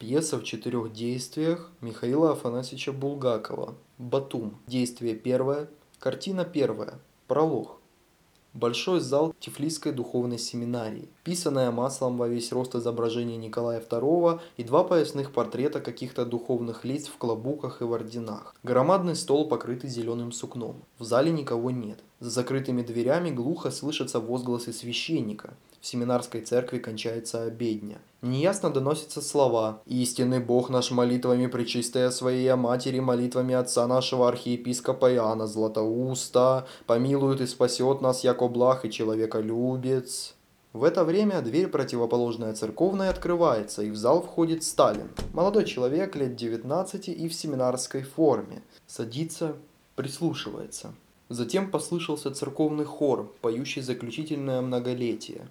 Пьеса в четырех действиях Михаила Афанасьевича Булгакова. Батум. Действие первое. Картина первая. Пролог. Большой зал Тифлисской духовной семинарии. Писанное маслом во весь рост изображение Николая II и два поясных портрета каких-то духовных лиц в клобуках и в орденах. Громадный стол, покрытый зеленым сукном. В зале никого нет. За закрытыми дверями глухо слышатся возгласы священника. В семинарской церкви кончается обедня. Неясно доносятся слова «Истинный Бог наш молитвами причистая Своей Матери, молитвами Отца нашего архиепископа Иоанна Златоуста, помилует и спасет нас, яко благ и человеколюбец». В это время дверь противоположная церковной открывается, и в зал входит Сталин. Молодой человек лет 19 и в семинарской форме. Садится, прислушивается. Затем послышался церковный хор, поющий заключительное многолетие.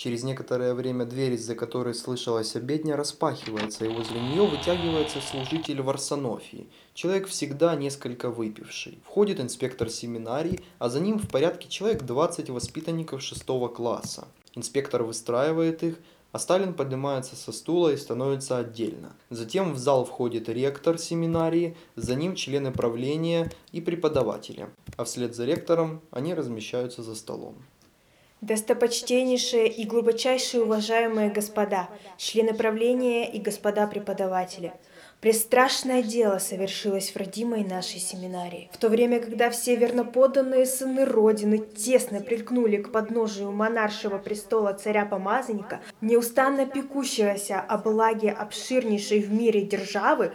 Через некоторое время дверь, из-за которой слышалась обедня, распахивается, и возле нее вытягивается служитель Варсонофии, человек всегда несколько выпивший. Входит инспектор семинарии, а за ним в порядке человек 20 воспитанников шестого класса. Инспектор выстраивает их, а Сталин поднимается со стула и становится отдельно. Затем в зал входит ректор семинарии, за ним члены правления и преподаватели, а вслед за ректором они размещаются за столом. Достопочтеннейшие и глубочайшие уважаемые господа, члены правления и господа преподаватели, Престрашное дело совершилось в родимой нашей семинарии. В то время, когда все верноподданные сыны Родины тесно прилькнули к подножию монаршего престола царя-помазанника, неустанно пекущегося о благе обширнейшей в мире державы,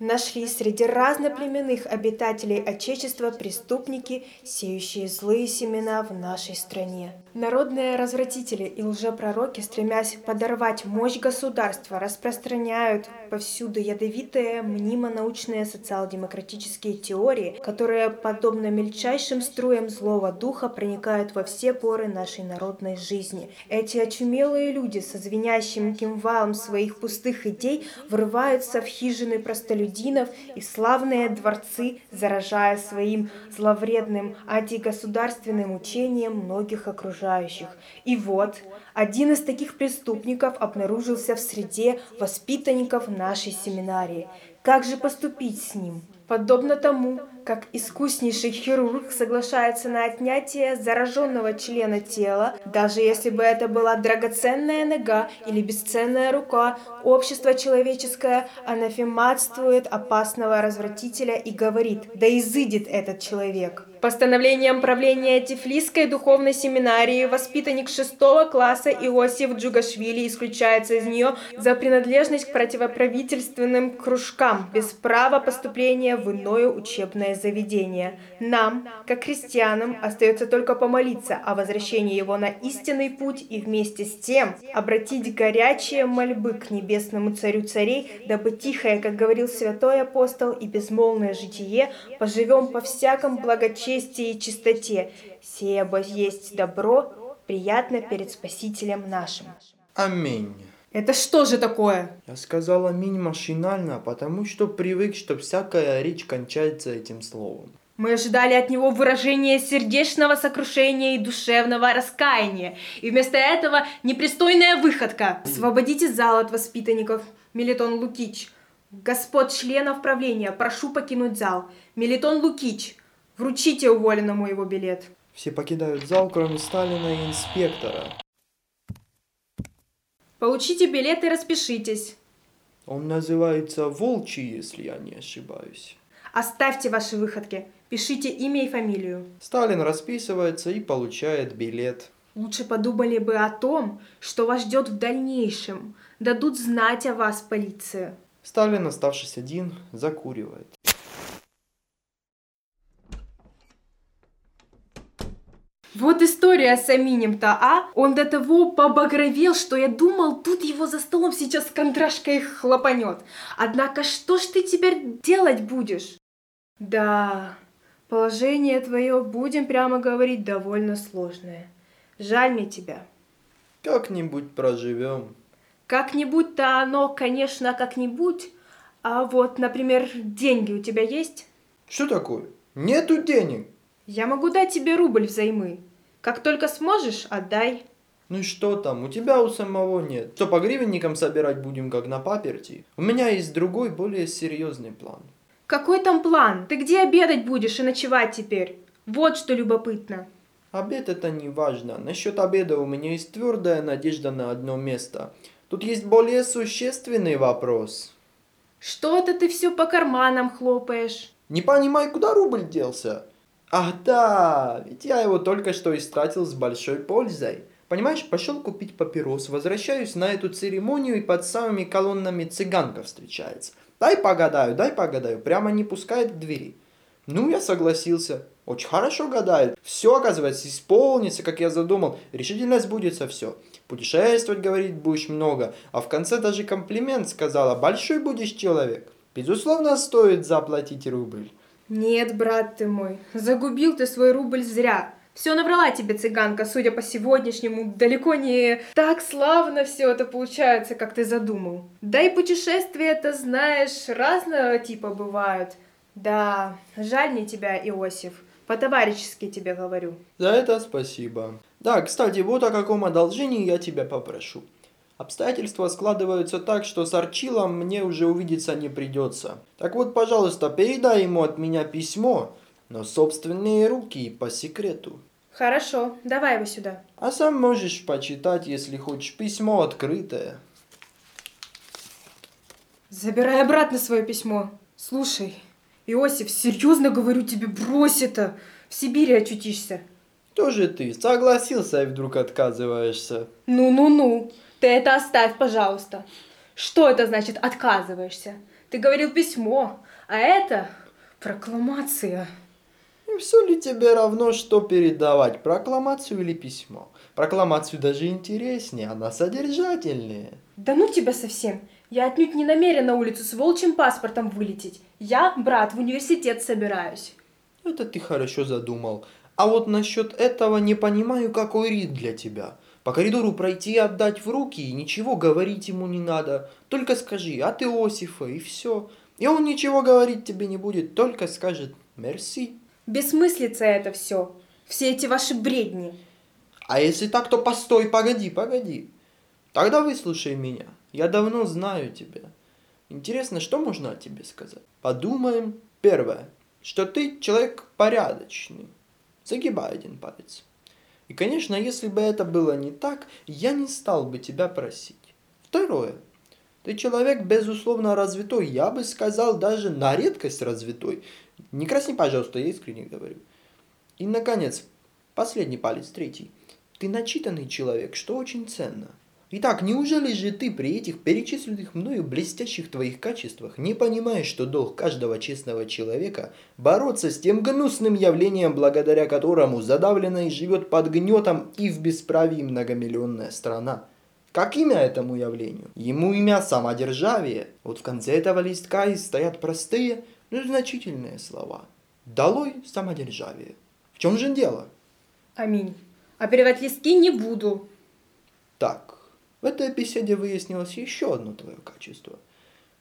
нашли среди разноплеменных обитателей Отечества преступники, сеющие злые семена в нашей стране. Народные развратители и лжепророки, стремясь подорвать мощь государства, распространяют повсюду ядовитые, мнимо-научные социал-демократические теории, которые, подобно мельчайшим струям злого духа, проникают во все поры нашей народной жизни. Эти очумелые люди со звенящим кимвалом своих пустых идей врываются в хижины простолюдинов и славные дворцы, заражая своим зловредным антигосударственным учением многих окружающих. И вот, один из таких преступников обнаружился в среде воспитанников нашей семинарии. Как же поступить с ним? Подобно тому, как искуснейший хирург соглашается на отнятие зараженного члена тела, даже если бы это была драгоценная нога или бесценная рука, общество человеческое анафематствует опасного развратителя и говорит «да изыдет этот человек». Постановлением правления Тифлисской духовной семинарии воспитанник шестого класса Иосиф Джугашвили исключается из нее за принадлежность к противоправительственным кружкам без права поступления в иное учебное заведение. Нам, как христианам, остается только помолиться о возвращении его на истинный путь и вместе с тем обратить горячие мольбы к небесному царю царей, дабы тихое, как говорил святой апостол, и безмолвное житие поживем по всяком благочестии чести и чистоте, сея есть добро, приятно перед Спасителем нашим. Аминь. Это что же такое? Я сказал аминь машинально, потому что привык, что всякая речь кончается этим словом. Мы ожидали от него выражения сердечного сокрушения и душевного раскаяния. И вместо этого непристойная выходка. Освободите зал от воспитанников. Мелитон Лукич. Господ членов правления, прошу покинуть зал. Мелитон Лукич, Вручите уволенному его билет. Все покидают зал, кроме Сталина и инспектора. Получите билет и распишитесь. Он называется Волчий, если я не ошибаюсь. Оставьте ваши выходки. Пишите имя и фамилию. Сталин расписывается и получает билет. Лучше подумали бы о том, что вас ждет в дальнейшем. Дадут знать о вас полиции. Сталин, оставшись один, закуривает. Вот история с Аминем-то, а? Он до того побагровел, что я думал, тут его за столом сейчас контрашкой хлопанет. Однако что ж ты теперь делать будешь? Да, положение твое, будем прямо говорить, довольно сложное. Жаль мне тебя. Как-нибудь проживем. Как-нибудь-то оно, конечно, как-нибудь. А вот, например, деньги у тебя есть? Что такое? Нету денег. Я могу дать тебе рубль взаймы. Как только сможешь, отдай. Ну и что там, у тебя у самого нет. Что, по гривенникам собирать будем, как на паперти? У меня есть другой, более серьезный план. Какой там план? Ты где обедать будешь и ночевать теперь? Вот что любопытно. Обед это не важно. Насчет обеда у меня есть твердая надежда на одно место. Тут есть более существенный вопрос. Что-то ты все по карманам хлопаешь. Не понимаю, куда рубль делся? Ах да, ведь я его только что истратил с большой пользой. Понимаешь, пошел купить папирос, возвращаюсь на эту церемонию и под самыми колоннами цыганка встречается. Дай погадаю, дай погадаю, прямо не пускает к двери. Ну, я согласился. Очень хорошо гадает. Все, оказывается, исполнится, как я задумал. Решительно сбудется все. Путешествовать, говорит, будешь много. А в конце даже комплимент сказала. Большой будешь человек. Безусловно, стоит заплатить рубль. Нет, брат ты мой, загубил ты свой рубль зря. Все набрала тебе цыганка, судя по сегодняшнему, далеко не так славно все это получается, как ты задумал. Да и путешествия, это знаешь, разного типа бывают. Да, жаль мне тебя, Иосиф. По-товарищески тебе говорю. За это спасибо. Да, кстати, вот о каком одолжении я тебя попрошу. Обстоятельства складываются так, что с Арчилом мне уже увидеться не придется. Так вот, пожалуйста, передай ему от меня письмо, но собственные руки по секрету. Хорошо, давай его сюда. А сам можешь почитать, если хочешь, письмо открытое. Забирай обратно свое письмо. Слушай, Иосиф, серьезно говорю тебе, брось это. В Сибири очутишься. Кто же ты? Согласился и вдруг отказываешься. Ну-ну-ну, ты это оставь, пожалуйста. Что это значит отказываешься? Ты говорил письмо, а это прокламация. И все ли тебе равно, что передавать, прокламацию или письмо? Прокламацию даже интереснее, она содержательнее. Да ну тебя совсем. Я отнюдь не намерен на улицу с волчьим паспортом вылететь. Я, брат, в университет собираюсь. Это ты хорошо задумал. А вот насчет этого не понимаю, какой риск для тебя. По коридору пройти и отдать в руки, и ничего говорить ему не надо. Только скажи от Иосифа, и все. И он ничего говорить тебе не будет, только скажет «мерси». Бессмыслица это все. Все эти ваши бредни. А если так, то постой, погоди, погоди. Тогда выслушай меня. Я давно знаю тебя. Интересно, что можно о тебе сказать? Подумаем. Первое, что ты человек порядочный. Загибай один палец. И, конечно, если бы это было не так, я не стал бы тебя просить. Второе. Ты человек, безусловно, развитой. Я бы сказал, даже на редкость развитой. Не красни, пожалуйста, я искренне говорю. И, наконец, последний палец, третий. Ты начитанный человек, что очень ценно. Итак, неужели же ты при этих перечисленных мною блестящих твоих качествах не понимаешь, что долг каждого честного человека бороться с тем гнусным явлением, благодаря которому задавлена и живет под гнетом и в бесправии многомиллионная страна? Как имя этому явлению? Ему имя самодержавие. Вот в конце этого листка и стоят простые, но значительные слова. Долой самодержавие. В чем же дело? Аминь. А переводить листки не буду. Так, в этой беседе выяснилось еще одно твое качество.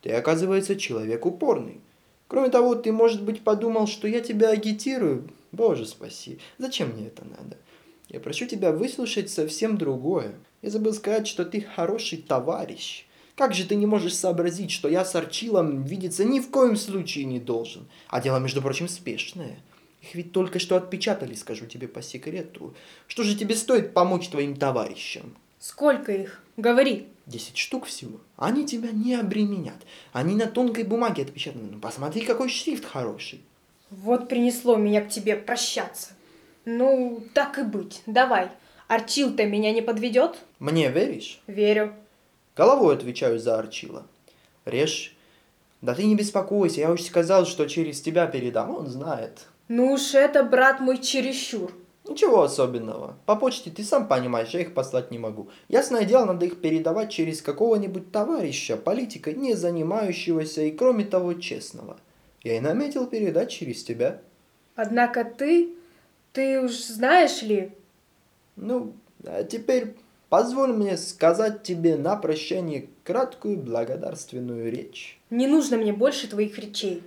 Ты, оказывается, человек упорный. Кроме того, ты, может быть, подумал, что я тебя агитирую. Боже спаси, зачем мне это надо? Я прошу тебя выслушать совсем другое. Я забыл сказать, что ты хороший товарищ. Как же ты не можешь сообразить, что я с Арчилом видеться ни в коем случае не должен? А дело, между прочим, спешное. Их ведь только что отпечатали, скажу тебе по секрету. Что же тебе стоит помочь твоим товарищам? Сколько их? Говори. Десять штук всего. Они тебя не обременят. Они на тонкой бумаге отпечатаны. Ну, посмотри, какой шрифт хороший. Вот принесло меня к тебе прощаться. Ну, так и быть. Давай. Арчил-то меня не подведет? Мне веришь? Верю. Головой отвечаю за Арчила. Режь. Да ты не беспокойся, я уж сказал, что через тебя передам, он знает. Ну уж это, брат мой, чересчур. Ничего особенного. По почте ты сам понимаешь, я их послать не могу. Ясное дело, надо их передавать через какого-нибудь товарища, политика, не занимающегося и, кроме того, честного. Я и наметил передать через тебя. Однако ты, ты уж знаешь ли... Ну, а теперь Позволь мне сказать тебе на прощание краткую благодарственную речь. Не нужно мне больше твоих речей.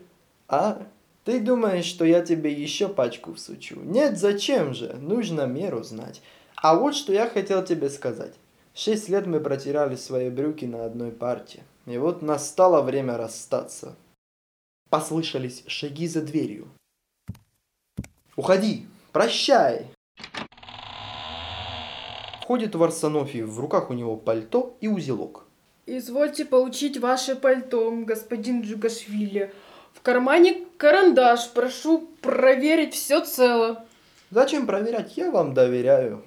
А? Ты думаешь, что я тебе еще пачку всучу? Нет, зачем же? Нужно меру знать. А вот что я хотел тебе сказать. Шесть лет мы протирали свои брюки на одной парте. И вот настало время расстаться. Послышались шаги за дверью. «Уходи! Прощай!» Входит Варсонофий, в руках у него пальто и узелок. Извольте получить ваше пальто, господин Джугашвили. В кармане карандаш. Прошу проверить все цело. Зачем проверять? Я вам доверяю.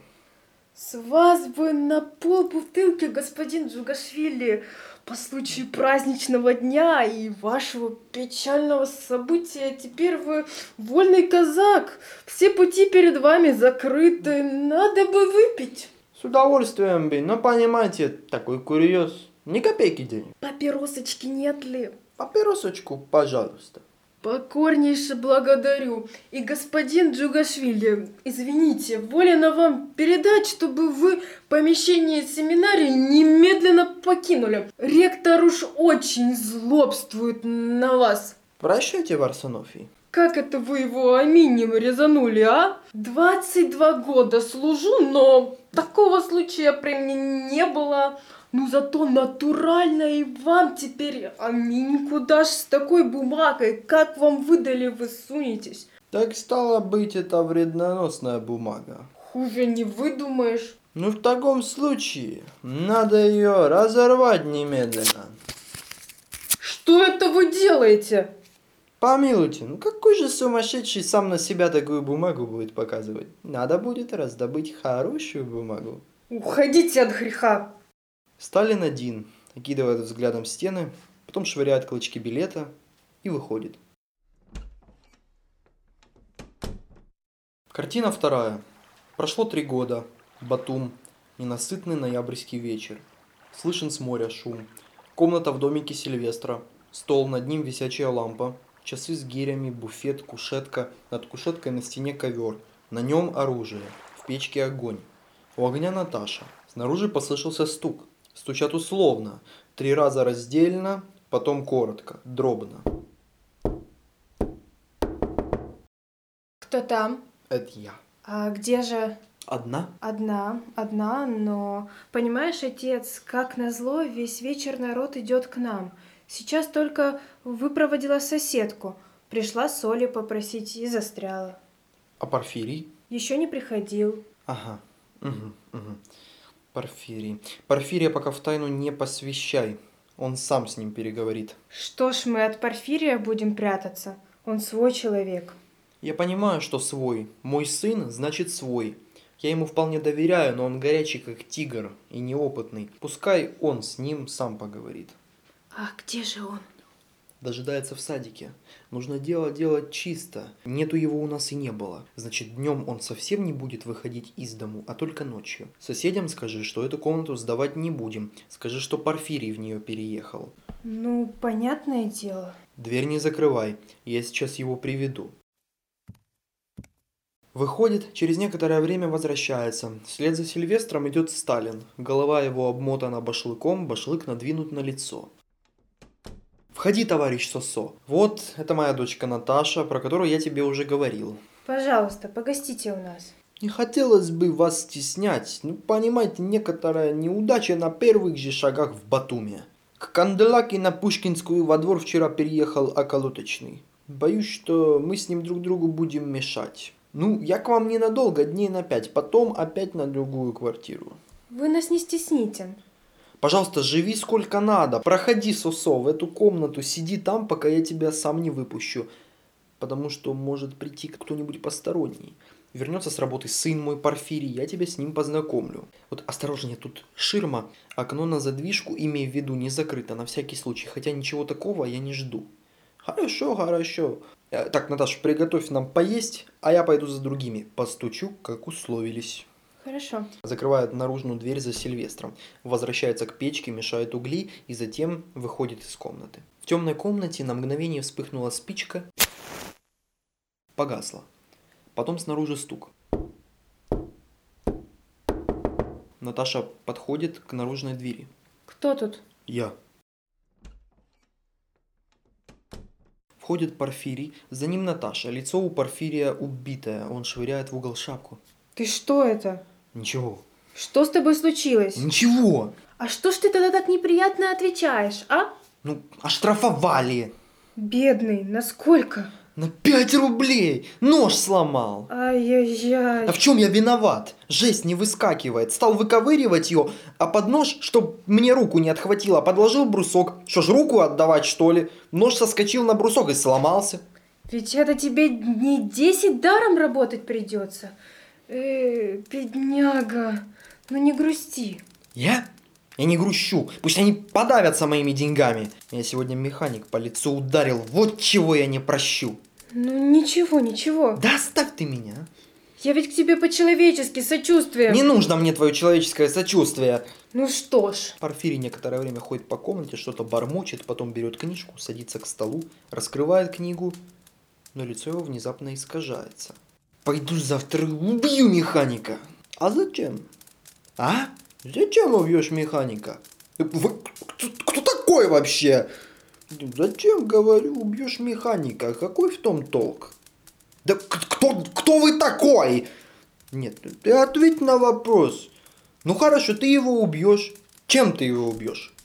С вас бы на пол бутылки, господин Джугашвили, по случаю праздничного дня и вашего печального события. Теперь вы вольный казак. Все пути перед вами закрыты. Надо бы выпить. С удовольствием бы, но понимаете, такой курьез. Ни копейки денег. Папиросочки нет ли? Папиросочку, пожалуйста. Покорнейше благодарю. И господин Джугашвили, извините, волено вам передать, чтобы вы помещение семинарии немедленно покинули. Ректор уж очень злобствует на вас. Прощайте, Варсонофий. Как это вы его аминем резанули, а? 22 года служу, но такого случая при мне не было. Ну зато натурально и вам теперь куда ж с такой бумагой, как вам выдали, вы сунетесь. Так стало быть, это вредноносная бумага. Хуже не выдумаешь. Ну в таком случае надо ее разорвать немедленно. Что это вы делаете? Помилуйте, ну какой же сумасшедший сам на себя такую бумагу будет показывать? Надо будет раздобыть хорошую бумагу. Уходите от греха. Сталин один, окидывает взглядом стены, потом швыряет клочки билета и выходит. Картина вторая. Прошло три года. Батум. Ненасытный ноябрьский вечер. Слышен с моря шум. Комната в домике Сильвестра. Стол, над ним висячая лампа. Часы с гирями, буфет, кушетка. Над кушеткой на стене ковер. На нем оружие. В печке огонь. У огня Наташа. Снаружи послышался стук. Стучат условно, три раза раздельно, потом коротко, дробно. Кто там? Это я. А где же? Одна? Одна, одна, но... Понимаешь, отец, как назло, весь вечер народ идет к нам. Сейчас только выпроводила соседку. Пришла соли попросить и застряла. А Порфирий? Еще не приходил. Ага. Угу, угу. Порфирий. Порфирия пока в тайну не посвящай. Он сам с ним переговорит. Что ж мы от Порфирия будем прятаться? Он свой человек. Я понимаю, что свой. Мой сын значит свой. Я ему вполне доверяю, но он горячий, как тигр, и неопытный. Пускай он с ним сам поговорит. А где же он? Дожидается в садике. Нужно дело делать чисто. Нету его у нас и не было. Значит, днем он совсем не будет выходить из дому, а только ночью. Соседям скажи, что эту комнату сдавать не будем. Скажи, что Порфирий в нее переехал. Ну, понятное дело. Дверь не закрывай. Я сейчас его приведу. Выходит, через некоторое время возвращается. Вслед за Сильвестром идет Сталин. Голова его обмотана башлыком, башлык надвинут на лицо. Входи, товарищ Сосо. Вот, это моя дочка Наташа, про которую я тебе уже говорил. Пожалуйста, погостите у нас. Не хотелось бы вас стеснять. Ну, понимаете, некоторая неудача на первых же шагах в Батуме. К Канделаке на Пушкинскую во двор вчера переехал околоточный. Боюсь, что мы с ним друг другу будем мешать. Ну, я к вам ненадолго, дней на пять, потом опять на другую квартиру. Вы нас не стесните. Пожалуйста, живи сколько надо. Проходи, Сосо, в эту комнату, сиди там, пока я тебя сам не выпущу. Потому что может прийти кто-нибудь посторонний. Вернется с работы сын мой Порфирий, я тебя с ним познакомлю. Вот осторожнее, тут ширма, окно на задвижку, имей в виду, не закрыто, на всякий случай. Хотя ничего такого я не жду. Хорошо, хорошо. Э, так, Наташа, приготовь нам поесть, а я пойду за другими. Постучу, как условились. Хорошо. Закрывает наружную дверь за Сильвестром. Возвращается к печке, мешает угли и затем выходит из комнаты. В темной комнате на мгновение вспыхнула спичка, погасла. Потом снаружи стук. Наташа подходит к наружной двери. Кто тут? Я. Входит Порфирий, за ним Наташа. Лицо у Порфирия убитое, он швыряет в угол шапку. Ты что это? Ничего. Что с тобой случилось? Ничего! А что ж ты тогда так неприятно отвечаешь, а? Ну, оштрафовали! Бедный, насколько? На 5 рублей! Нож сломал! Ай-яй-яй. А в чем я виноват? Жесть не выскакивает. Стал выковыривать ее, а под нож, чтоб мне руку не отхватило, подложил брусок. Что ж, руку отдавать, что ли? Нож соскочил на брусок и сломался. Ведь это тебе не 10 даром работать придется. Э, бедняга, ну не грусти. Я? Я не грущу. Пусть они подавятся моими деньгами. Я сегодня механик по лицу ударил. Вот чего я не прощу. Ну ничего, ничего. Да оставь ты меня. а. Я ведь к тебе по-человечески, сочувствие. Не нужно мне твое человеческое сочувствие. Ну что ж. Порфирий некоторое время ходит по комнате, что-то бормочет, потом берет книжку, садится к столу, раскрывает книгу, но лицо его внезапно искажается. Пойду завтра убью механика. А зачем? А? Зачем убьешь механика? Вы- кто, кто такой вообще? Зачем, говорю, убьешь механика? Какой в том толк? Да кто, кто вы такой? Нет, ты ответь на вопрос. Ну хорошо, ты его убьешь. Чем ты его убьешь?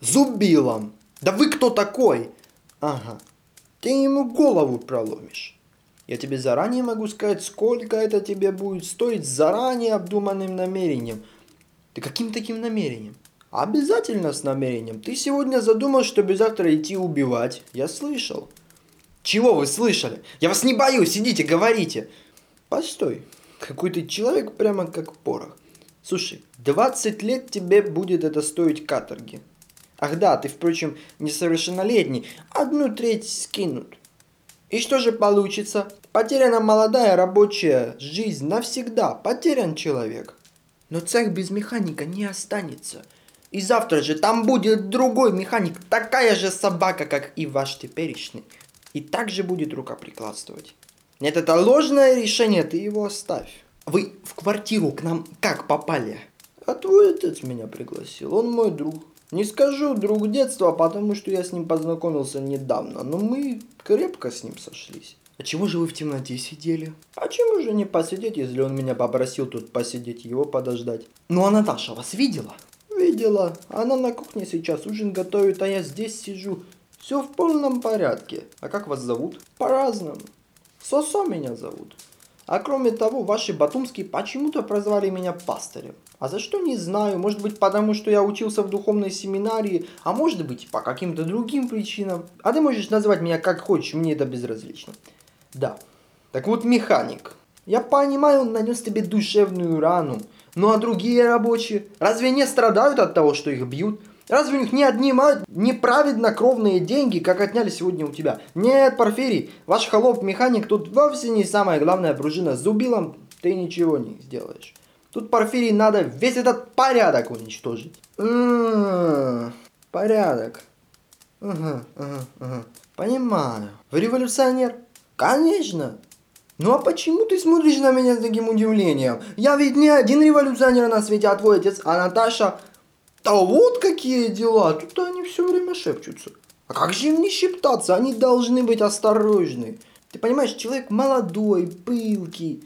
Зубилом. Да вы кто такой? Ага. Ты ему голову проломишь. Я тебе заранее могу сказать, сколько это тебе будет стоить заранее обдуманным намерением. Ты каким таким намерением? Обязательно с намерением. Ты сегодня задумал, чтобы завтра идти убивать. Я слышал. Чего вы слышали? Я вас не боюсь, идите, говорите. Постой. Какой ты человек прямо как порох. Слушай, 20 лет тебе будет это стоить каторги. Ах да, ты, впрочем, несовершеннолетний. Одну треть скинут. И что же получится? Потеряна молодая рабочая жизнь навсегда. Потерян человек. Но цех без механика не останется. И завтра же там будет другой механик, такая же собака, как и ваш теперешний. И также будет рукоприкладствовать. Нет, это ложное решение, ты его оставь. Вы в квартиру к нам как попали? А твой отец меня пригласил, он мой друг. Не скажу друг детства, потому что я с ним познакомился недавно, но мы крепко с ним сошлись. А чего же вы в темноте сидели? А чему же не посидеть, если он меня попросил тут посидеть, его подождать? Ну а Наташа вас видела? Видела. Она на кухне сейчас ужин готовит, а я здесь сижу. Все в полном порядке. А как вас зовут? По-разному. Сосо меня зовут. А кроме того, ваши батумские почему-то прозвали меня пастырем. А за что не знаю, может быть потому, что я учился в духовной семинарии, а может быть по каким-то другим причинам. А ты можешь назвать меня как хочешь, мне это безразлично. Да. Так вот, механик. Я понимаю, он нанес тебе душевную рану. Ну а другие рабочие, разве не страдают от того, что их бьют? Разве у них не отнимают неправедно кровные деньги, как отняли сегодня у тебя? Нет, Порфирий, ваш холоп-механик тут вовсе не самая главная пружина. С зубилом ты ничего не сделаешь. Тут, Порфирий, надо весь этот порядок уничтожить. М, Порядок. Ага, ага, ага. Понимаю. Вы революционер? Конечно. Ну а почему ты смотришь на меня с таким удивлением? Я ведь не один революционер на свете, а твой отец, а Наташа... Да вот какие дела, тут они все время шепчутся. А как же им не шептаться, они должны быть осторожны. Ты понимаешь, человек молодой, пылкий.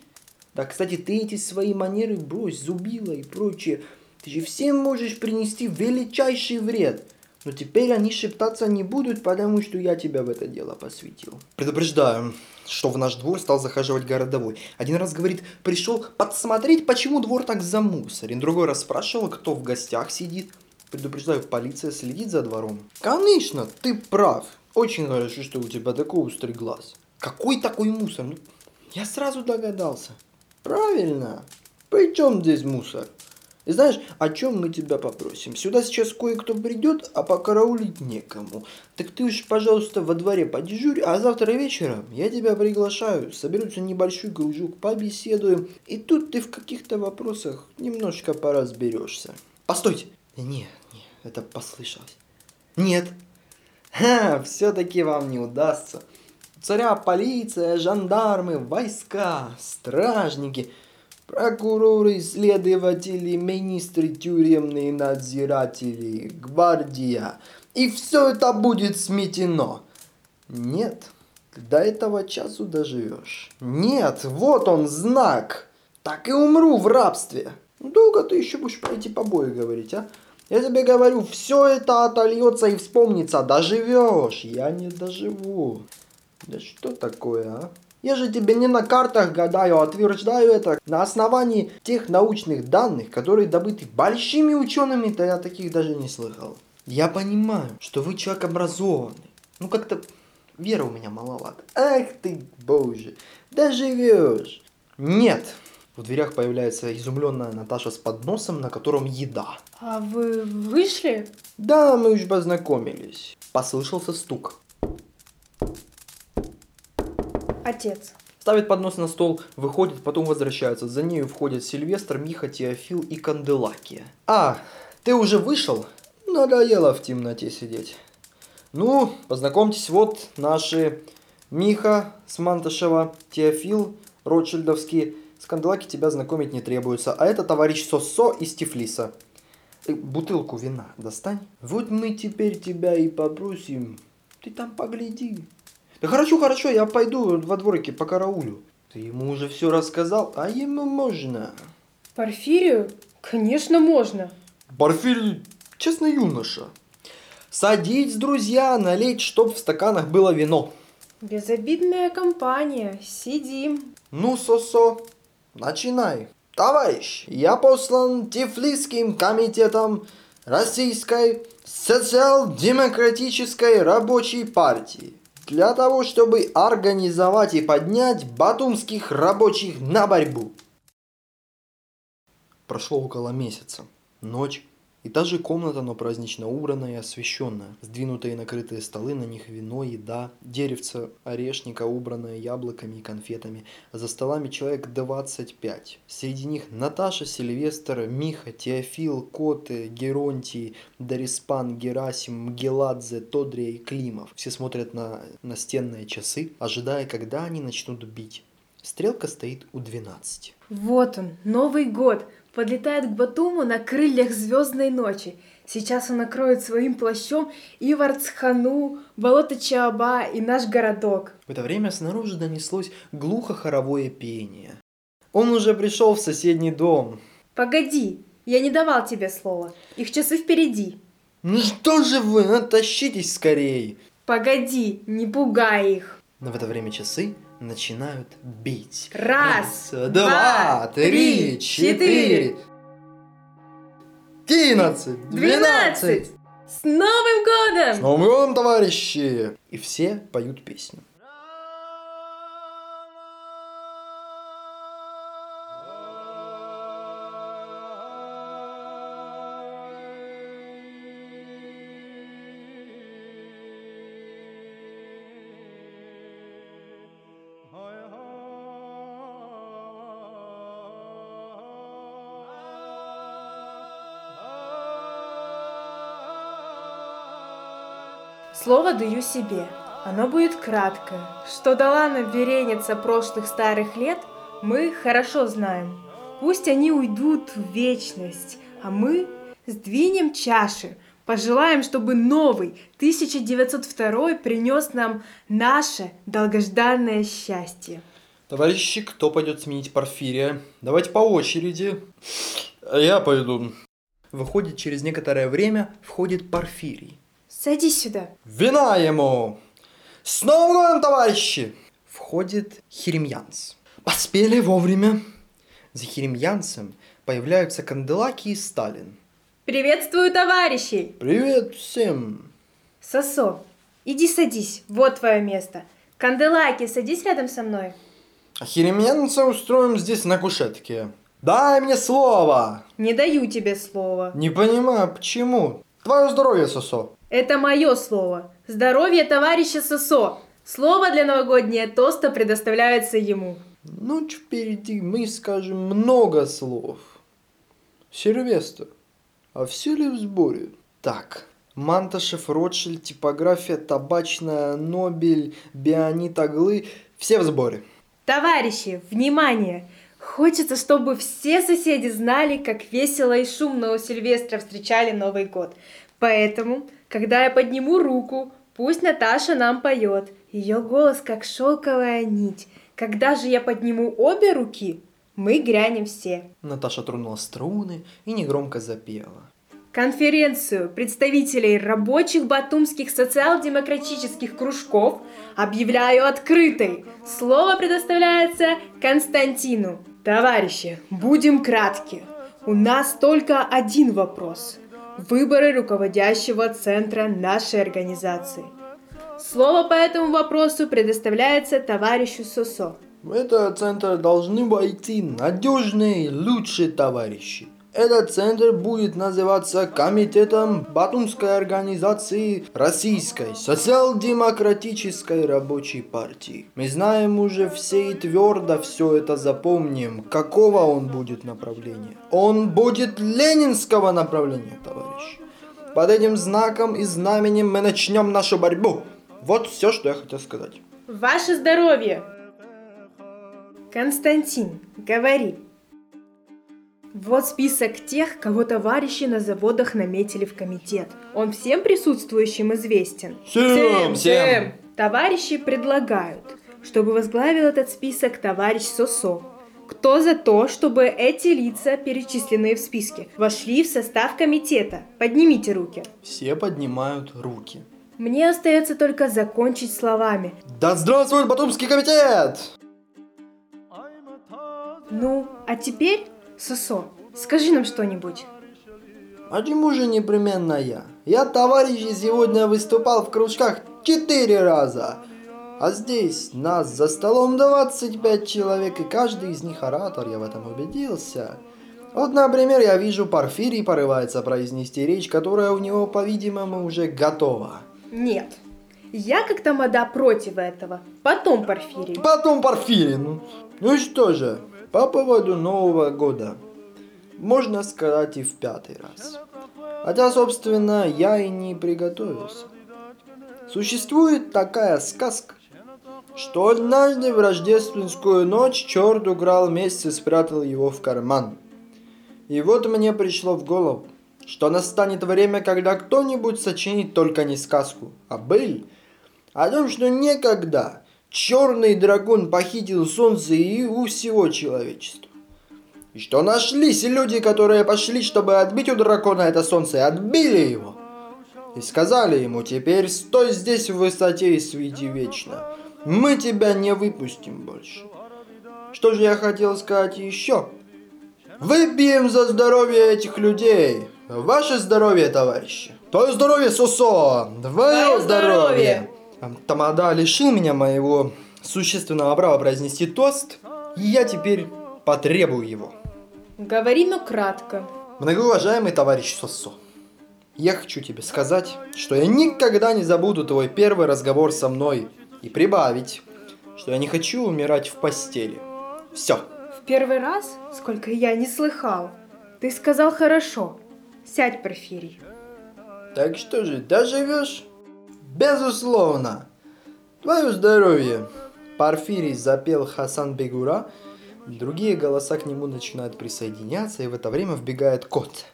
Да, кстати, ты эти свои манеры брось, зубила и прочее. Ты же всем можешь принести величайший вред. Но теперь они шептаться не будут, потому что я тебя в это дело посвятил. Предупреждаю, что в наш двор стал захаживать городовой. Один раз, говорит, пришел подсмотреть, почему двор так замусорен. Другой раз спрашивал, кто в гостях сидит. Предупреждаю, полиция следит за двором. Конечно, ты прав. Очень хорошо, что у тебя такой острый глаз. Какой такой мусор? Ну, я сразу догадался. Правильно. При чем здесь мусор? И знаешь, о чем мы тебя попросим? Сюда сейчас кое-кто придет, а покараулить некому. Так ты уж, пожалуйста, во дворе подежурь, а завтра вечером я тебя приглашаю. Соберется небольшой кружок, побеседуем. И тут ты в каких-то вопросах немножко поразберешься. Постойте. Нет, нет, это послышалось. Нет. Ха, все-таки вам не удастся. Царя полиция, жандармы, войска, стражники. Прокуроры, следователи, министры, тюремные надзиратели, гвардия. И все это будет сметено. Нет, до этого часу доживешь. Нет, вот он знак. Так и умру в рабстве. Долго ты еще будешь про эти побои говорить, а? Я тебе говорю, все это отольется и вспомнится. Доживешь. Я не доживу. Да что такое, а? Я же тебе не на картах гадаю, а утверждаю это на основании тех научных данных, которые добыты большими учеными-то я таких даже не слыхал. Я понимаю, что вы человек образованный. Ну как-то вера у меня маловато. Ах ты, боже, доживешь. Нет. В дверях появляется изумленная Наташа с подносом, на котором еда. А вы вышли? Да, мы уж познакомились. Послышался стук. Отец. Ставит поднос на стол, выходит, потом возвращается. За нею входят Сильвестр, Миха, Теофил и Канделакия. А, ты уже вышел? Надоело в темноте сидеть. Ну, познакомьтесь, вот наши Миха с Манташева, Теофил, Ротшильдовский. С Канделаки тебя знакомить не требуется. А это товарищ Сосо из Тифлиса. Э, Бутылку вина достань. Вот мы теперь тебя и попросим. Ты там погляди. Да хорошо, хорошо, я пойду во дворике по караулю. Ты ему уже все рассказал, а ему можно. Порфирию? Конечно, можно. Порфирий, честный юноша. Садись, друзья, налить, чтоб в стаканах было вино. Безобидная компания. Сидим. Ну, Сосо, начинай. Товарищ, я послан Тифлисским комитетом Российской социал-демократической рабочей партии для того, чтобы организовать и поднять батумских рабочих на борьбу. Прошло около месяца. Ночь. И та же комната, но празднично убранная и освещенная. Сдвинутые накрытые столы, на них вино, еда, деревце орешника, убранное яблоками и конфетами. За столами человек 25. Среди них Наташа, Сильвестр, Миха, Теофил, Коты, Геронтий, Дариспан, Герасим, Мгеладзе, Тодрия и Климов. Все смотрят на настенные часы, ожидая, когда они начнут бить. Стрелка стоит у 12. Вот он, Новый год. Подлетает к Батуму на крыльях звездной ночи. Сейчас он накроет своим плащом Иварцхану, болото Чааба и наш городок. В это время снаружи донеслось глухо хоровое пение. Он уже пришел в соседний дом. Погоди, я не давал тебе слова. Их часы впереди. Ну что же вы, натащитесь скорей! Погоди, не пугай их. Но в это время часы начинают бить. Раз, два, два, три, четыре, одиннадцать. Двенадцать! С Новым годом! С Новым годом, товарищи! И все поют песню. Слово даю себе. Оно будет краткое. Что дала нам вереница прошлых старых лет, мы хорошо знаем. Пусть они уйдут в вечность, а мы сдвинем чаши, пожелаем, чтобы новый 1902 принес нам наше долгожданное счастье. Товарищи, кто пойдет сменить Порфирия? Давайте по очереди. Я пойду. Выходит, через некоторое время входит Порфирий. Садись сюда. Вина ему! С Новым годом, товарищи! Входит Хиремьянц. Поспели вовремя. За Хиремьянцем появляются Канделаки и Сталин. Приветствую товарищей! Привет всем! Сосо, иди садись, вот твое место. Канделаки, садись рядом со мной. А Хиремьянца устроим здесь на кушетке. Дай мне слово! Не даю тебе слова. Не понимаю, почему? Твое здоровье, Сосо. Это мое слово. Здоровье товарища Сосо. Слово для новогоднего тоста предоставляется ему. Ночь впереди, мы скажем много слов. Сильвестр, а все ли в сборе? Так, Манташев, Ротшильд, типография, табачная, Нобель, Бионит, Аглы. Все в сборе. Товарищи, внимание! Хочется, чтобы все соседи знали, как весело и шумно у Сильвестра встречали Новый год. Поэтому, когда я подниму руку, пусть Наташа нам поет. Ее голос как шелковая нить. Когда же я подниму обе руки, мы грянем все. Наташа тронула струны и негромко запела. Конференцию представителей рабочих батумских социал-демократических кружков объявляю открытой. Слово предоставляется Константину. Товарищи, будем кратки. У нас только один вопрос. Выборы руководящего центра нашей организации. Слово по этому вопросу предоставляется товарищу Сосо. В этот центр должны войти надежные, лучшие товарищи. Этот центр будет называться Комитетом Батумской организации Российской социал-демократической рабочей партии. Мы знаем уже все и твердо все это запомним. Какого он будет направления? Он будет ленинского направления, товарищи. Под этим знаком и знаменем мы начнем нашу борьбу. Вот все, что я хотел сказать. Ваше здоровье! Константин, говори. Вот список тех, кого товарищи на заводах наметили в комитет. Он всем присутствующим известен? Всем, всем. Товарищи предлагают, чтобы возглавил этот список товарищ Сосо. Кто за то, чтобы эти лица, перечисленные в списке, вошли в состав комитета? Поднимите руки. Все поднимают руки. Мне остается только закончить словами. Да здравствует Батумский комитет! Ну, а теперь, Сосо, скажи нам что-нибудь. Почему же непременно я? Я, товарищи, сегодня выступал в кружках четыре раза. А здесь нас за столом 25 человек, и каждый из них оратор, я в этом убедился. Вот, например, я вижу, Порфирий порывается произнести речь, которая у него, по-видимому, уже готова. Нет. Я как тамада против этого. Потом Порфирий. Потом Порфирий. Ну, ну и что же, по поводу Нового года. Можно сказать и в пятый раз. Хотя, собственно, я и не приготовился. Существует такая сказка, что однажды в рождественскую ночь черт украл месяц и спрятал его в карман. И вот мне пришло в голову, что настанет время, когда кто-нибудь сочинит только не сказку, а быль, о том, что некогда черный дракон похитил солнце и у всего человечества. И что нашлись люди, которые пошли, чтобы отбить у дракона это солнце, и отбили его. И сказали ему, теперь стой здесь в высоте и свети вечно. Мы тебя не выпустим больше. Что же я хотел сказать еще? Выпьем за здоровье этих людей. Ваше здоровье, товарищи. Твое здоровье, Сосо. Твое Твое здоровье. здоровье. Тамада лишил меня моего существенного права произнести тост, и я теперь потребую его. Говори, но кратко. Многоуважаемый товарищ Сосо, я хочу тебе сказать, что я никогда не забуду твой первый разговор со мной и прибавить, что я не хочу умирать в постели. Все. В первый раз, сколько я не слыхал, ты сказал хорошо. Сядь, Порфирий. Так что же, доживешь? Безусловно. Твое здоровье. Порфирий запел Хасан Бегура. Другие голоса к нему начинают присоединяться, и в это время вбегает кот.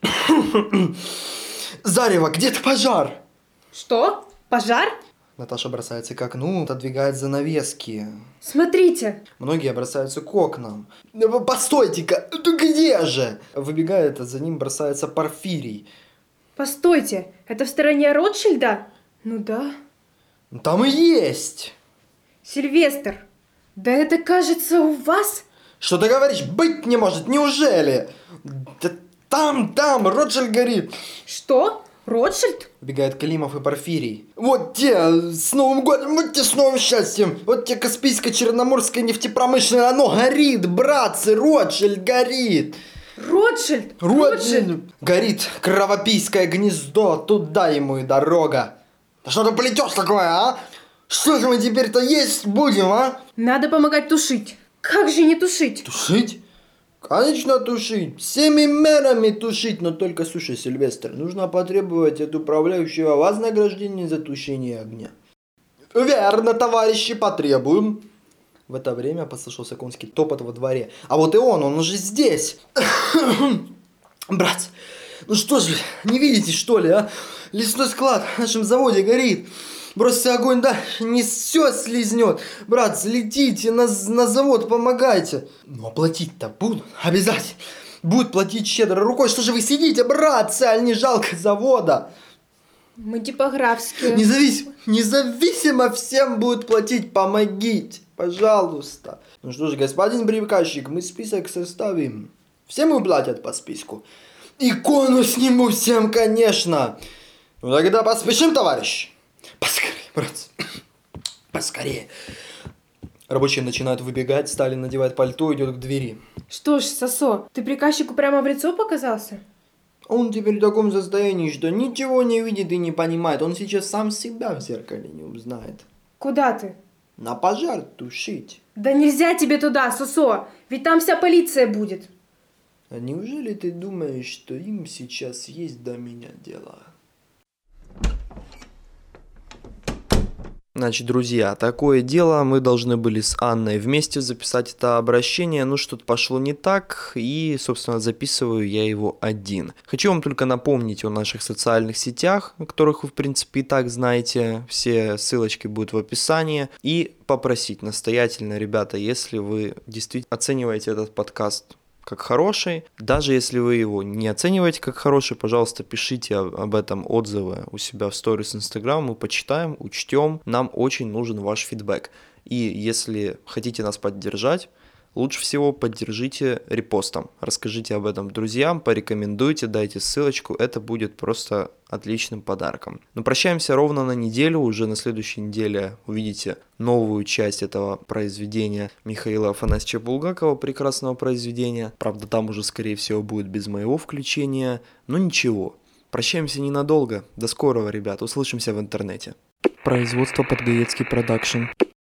Зарево, где-то пожар! Что? Пожар? Наташа бросается к окну, отодвигает занавески. Смотрите, Многие бросаются к окнам. «Да Постойте-ка, ты где же? Выбегает, а за ним бросается Порфирий. постойте, это в стороне Ротшильда? Ну да. Там и есть! Сильвестр, да это кажется у вас? Что ты говоришь? Быть не может, неужели? Да там, там, Роджер горит. Что? Ротшильд? Убегает Климов и Порфирий. Вот те, с Новым годом, вот те с новым счастьем. Вот те Каспийское Черноморское нефтепромышленное, оно горит, братцы, Ротшильд горит. Ротшильд? Ротшильд горит кровопийское гнездо, туда ему и дорога. Да что ты плетешь такое, а? Что же мы теперь-то есть будем, а? Надо помогать тушить. Как же не тушить? Тушить? Конечно, тушить. Всеми мерами тушить. Но только, слушай, Сильвестр, нужно потребовать от управляющего вознаграждения за тушение огня. Верно, товарищи, потребуем. В это время послышался конский топот во дворе. А вот и он, он уже здесь. Брат, ну что же, не видите, что ли, а? Лесной склад в нашем заводе горит. Бросьте огонь, да, не все слизнет. Брат, слетите на, на завод, помогайте. Ну, оплатить-то будут, обязательно. Будут платить щедро рукой. Что же вы сидите, брат, аль не жалко завода? Мы типографские. Независимо, независимо всем будут платить, помогите, пожалуйста. Ну что ж, господин приказчик, мы список составим. Всем уплатят по списку. Икону сниму всем, конечно. Ну тогда поспешим, товарищ. Поскорее, братцы. Поскорее. Рабочие начинают выбегать, Сталин надевает пальто, идет к двери. Что ж, Сосо, ты приказчику прямо в лицо показался? Он теперь в таком состоянии, что ничего не видит и не понимает. Он сейчас сам себя в зеркале не узнает. Куда ты? На пожар тушить. Да нельзя тебе туда, Сосо, ведь там вся полиция будет. А неужели ты думаешь, что им сейчас есть до меня дело? Значит, друзья, такое дело, мы должны были с Анной вместе записать это обращение, но что-то пошло не так, и, собственно, записываю я его один. Хочу вам только напомнить о наших социальных сетях, о которых вы, в принципе, и так знаете, все ссылочки будут в описании, и попросить настоятельно, ребята, если вы действительно оцениваете этот подкаст как хороший. Даже если вы его не оцениваете как хороший, пожалуйста, пишите об этом отзывы у себя в сторис Инстаграм, мы почитаем, учтем. Нам очень нужен ваш фидбэк. И если хотите нас поддержать, лучше всего поддержите репостом. Расскажите об этом друзьям, порекомендуйте, дайте ссылочку, это будет просто отличным подарком. Но прощаемся ровно на неделю, уже на следующей неделе увидите новую часть этого произведения Михаила Афанасьевича Булгакова, прекрасного произведения. Правда, там уже, скорее всего, будет без моего включения, но ничего. Прощаемся ненадолго. До скорого, ребят. Услышимся в интернете. Производство Подгаецкий продакшн.